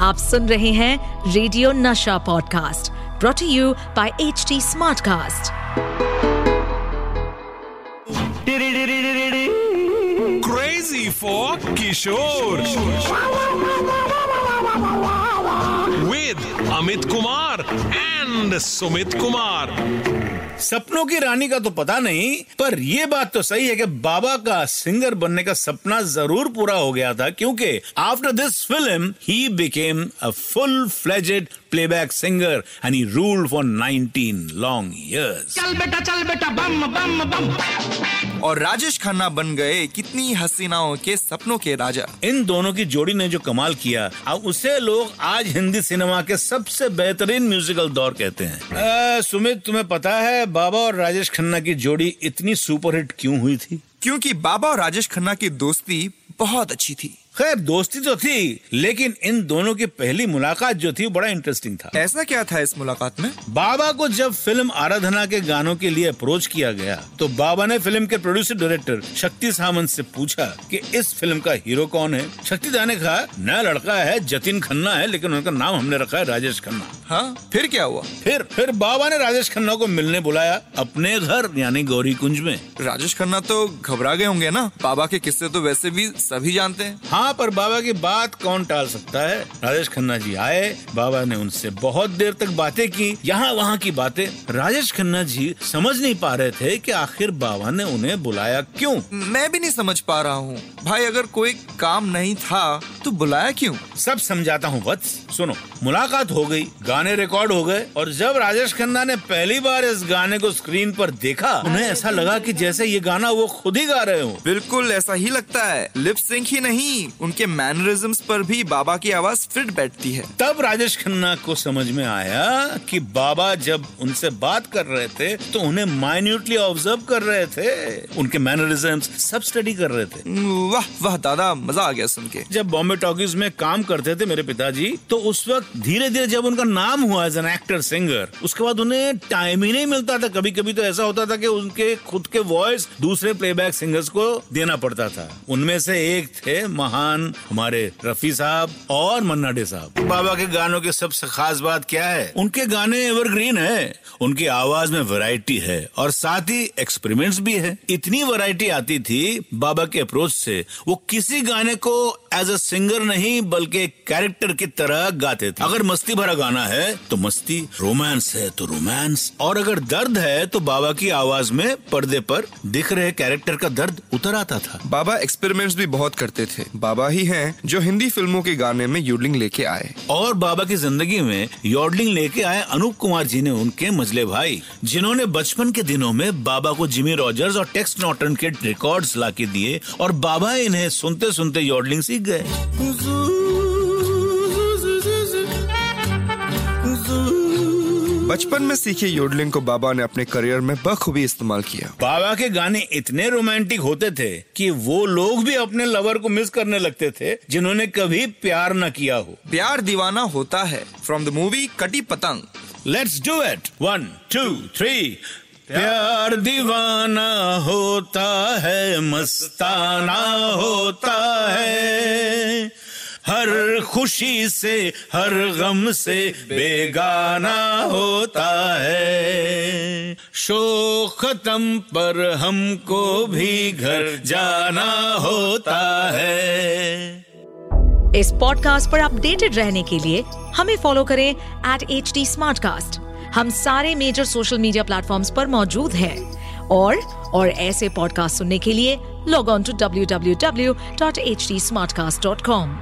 आप सुन रहे हैं radio Nasha podcast brought you by H T Smartcast crazy for Kishore. Amit Kumar and Sumit Kumar. सपनों की रानी का तो पता नहीं पर ये बात तो सही है कि बाबा का सिंगर बनने का सपना ज़रूर पूरा हो गया था क्योंकि after this film he became a full fledged playback singer and he ruled for 19 long years चल बेटा चल बेटा बम बम बम और राजेश खन्ना बन गए कितनी हसीनाओं के सपनों के राजा। इन दोनों की जोड़ी ने जो कमाल किया अब उसे लोग आज हिंदी सिनेमा के सबसे बेहतरीन म्यूजिकल दौर कहते हैं। आ, सुमित तुम्हें पता है बाबा और राजेश खन्ना की जोड़ी इतनी सुपरहिट क्यों हुई थी? क्योंकि बाबा और राजेश खन्ना की दोस्ती बहुत अच्छी थी। खैर दोस्ती तो थी लेकिन इन दोनों की पहली मुलाकात जो थी बड़ा इंटरेस्टिंग था। ऐसा क्या था इस मुलाकात में? बाबा को जब फ़िल्म आराधना के गानों के लिए अप्रोच किया गया तो बाबा ने फ़िल्म के प्रोड्यूसर डायरेक्टर शक्ति सामंत से पूछा कि इस फ़िल्म का हीरो कौन है? शक्ति दा ने कहा नया लड़का है जतिन खन्ना है लेकिन उनका नाम हमने रखा है राजेश खन्ना। हाँ फिर क्या हुआ? फिर फिर बाबा ने राजेश खन्ना को मिलने बुलाया अपने घर यानी गौरी कुंज में। राजेश खन्ना तो घबरा गए होंगे ना? बाबा के किस्से तो वैसे भी सभी जानते हैं। हाँ पर बाबा की बात कौन टाल सकता है? राजेश खन्ना जी आए बाबा ने उनसे बहुत देर तक बातें की यहाँ वहाँ की बातें। राजेश खन्ना जी समझ नहीं पा रहे थे कि आखिर बाबा ने उन्हें बुलाया क्यों? मैं भी नहीं समझ पा रहा हूँ। भाई अगर कोई काम नहीं था तो बुलाया क्यों? सब समझाता हूँ वत्स। सुनो मुलाकात हो गई गाने रिकॉर्ड हो गए और जब राजेश खन्ना ने पहली बार इस गाने को स्क्रीन पर देखा उन्हें ऐसा लगा कि जैसे ये गाना वो खुद ही गा रहे हो। बिल्कुल ऐसा ही लगता है। लिप सिंक ही नहीं उनके मैनरिज्म्स पर भी बाबा की आवाज़ फिट बैठती है। तब राजेश खन्ना को समझ में आया कि बाबा जब उनसे बात कर रहे थे तो उन्हें माइन्यूटली ऑब्ज़र्व कर रहे थे। उनके मैनरिज्म्स सब स्टडी कर रहे थे। वाह वाह दादा मज़ा आ गया सुन के। जब बॉम्बे टॉकीज में काम करते थे मेरे पिताजी तो उस वक्त धीरे धीरे जब उनका नाम हुआ एज एन एक्टर सिंगर उसके बाद उन्हें टाइम ही नहीं मिलता था। कभी कभी तो ऐसा होता था कि उनके खुद के वॉइस दूसरे प्लेबैक सिंगर्स को देना पड़ता था। उनमें से एक थे महान हमारे रफी साहब और मन्ना डे साहब। बाबा के गानों की सबसे खास बात क्या है? उनके गाने एवरग्रीन है। उनकी आवाज़ में वैरायटी है और साथ ही एक्सपेरिमेंट्स भी है। इतनी वैरायटी आती थी बाबा के अप्रोच से वो किसी गाने को एज अ सिंगर नहीं बल्कि कैरेक्टर की तरह गाते थे। अगर मस्ती भरा गाना है तो मस्ती रोमांस है तो रोमांस। और अगर दर्द है तो बाबा की आवाज़ में पर्दे पर दिख रहे कैरेक्टर का दर्द उतर आता था। बाबा एक्सपेरिमेंट्स भी बहुत करते थे। बाबा ही हैं जो हिंदी फ़िल्मों के गाने में यूडलिंग लेके आए। और बाबा की ज़िंदगी में यॉडलिंग लेके आए अनूप कुमार जी ने उनके मजले भाई जिन्होंने बचपन के दिनों में बाबा को जिमी रॉजर्स और टेक्स नॉटन के रिकॉर्ड्स ला के दिए और बाबा इन्हें सुनते सुनते यॉडलिंग सीख गए। बचपन में सीखे योडलिंग को बाबा ने अपने करियर में बखूबी इस्तेमाल किया। बाबा के गाने इतने रोमांटिक होते थे कि वो लोग भी अपने लवर को मिस करने लगते थे जिन्होंने कभी प्यार न किया हो। प्यार दीवाना होता है। From the movie Kati Patang. Let's do it one two three प्यार दीवाना होता है मस्ताना होता है। हर खुशी से, हर गम से बेगाना होता है। शो खत्म पर हमको भी घर जाना होता है। इस पॉडकास्ट पर अपडेटेड रहने के लिए हमें फॉलो करें एट एच टी हम सारे मेजर सोशल मीडिया प्लेटफॉर्म्स पर मौजूद हैं। और और ऐसे पॉडकास्ट सुनने के लिए log on to W W W dot H D smart cast dot com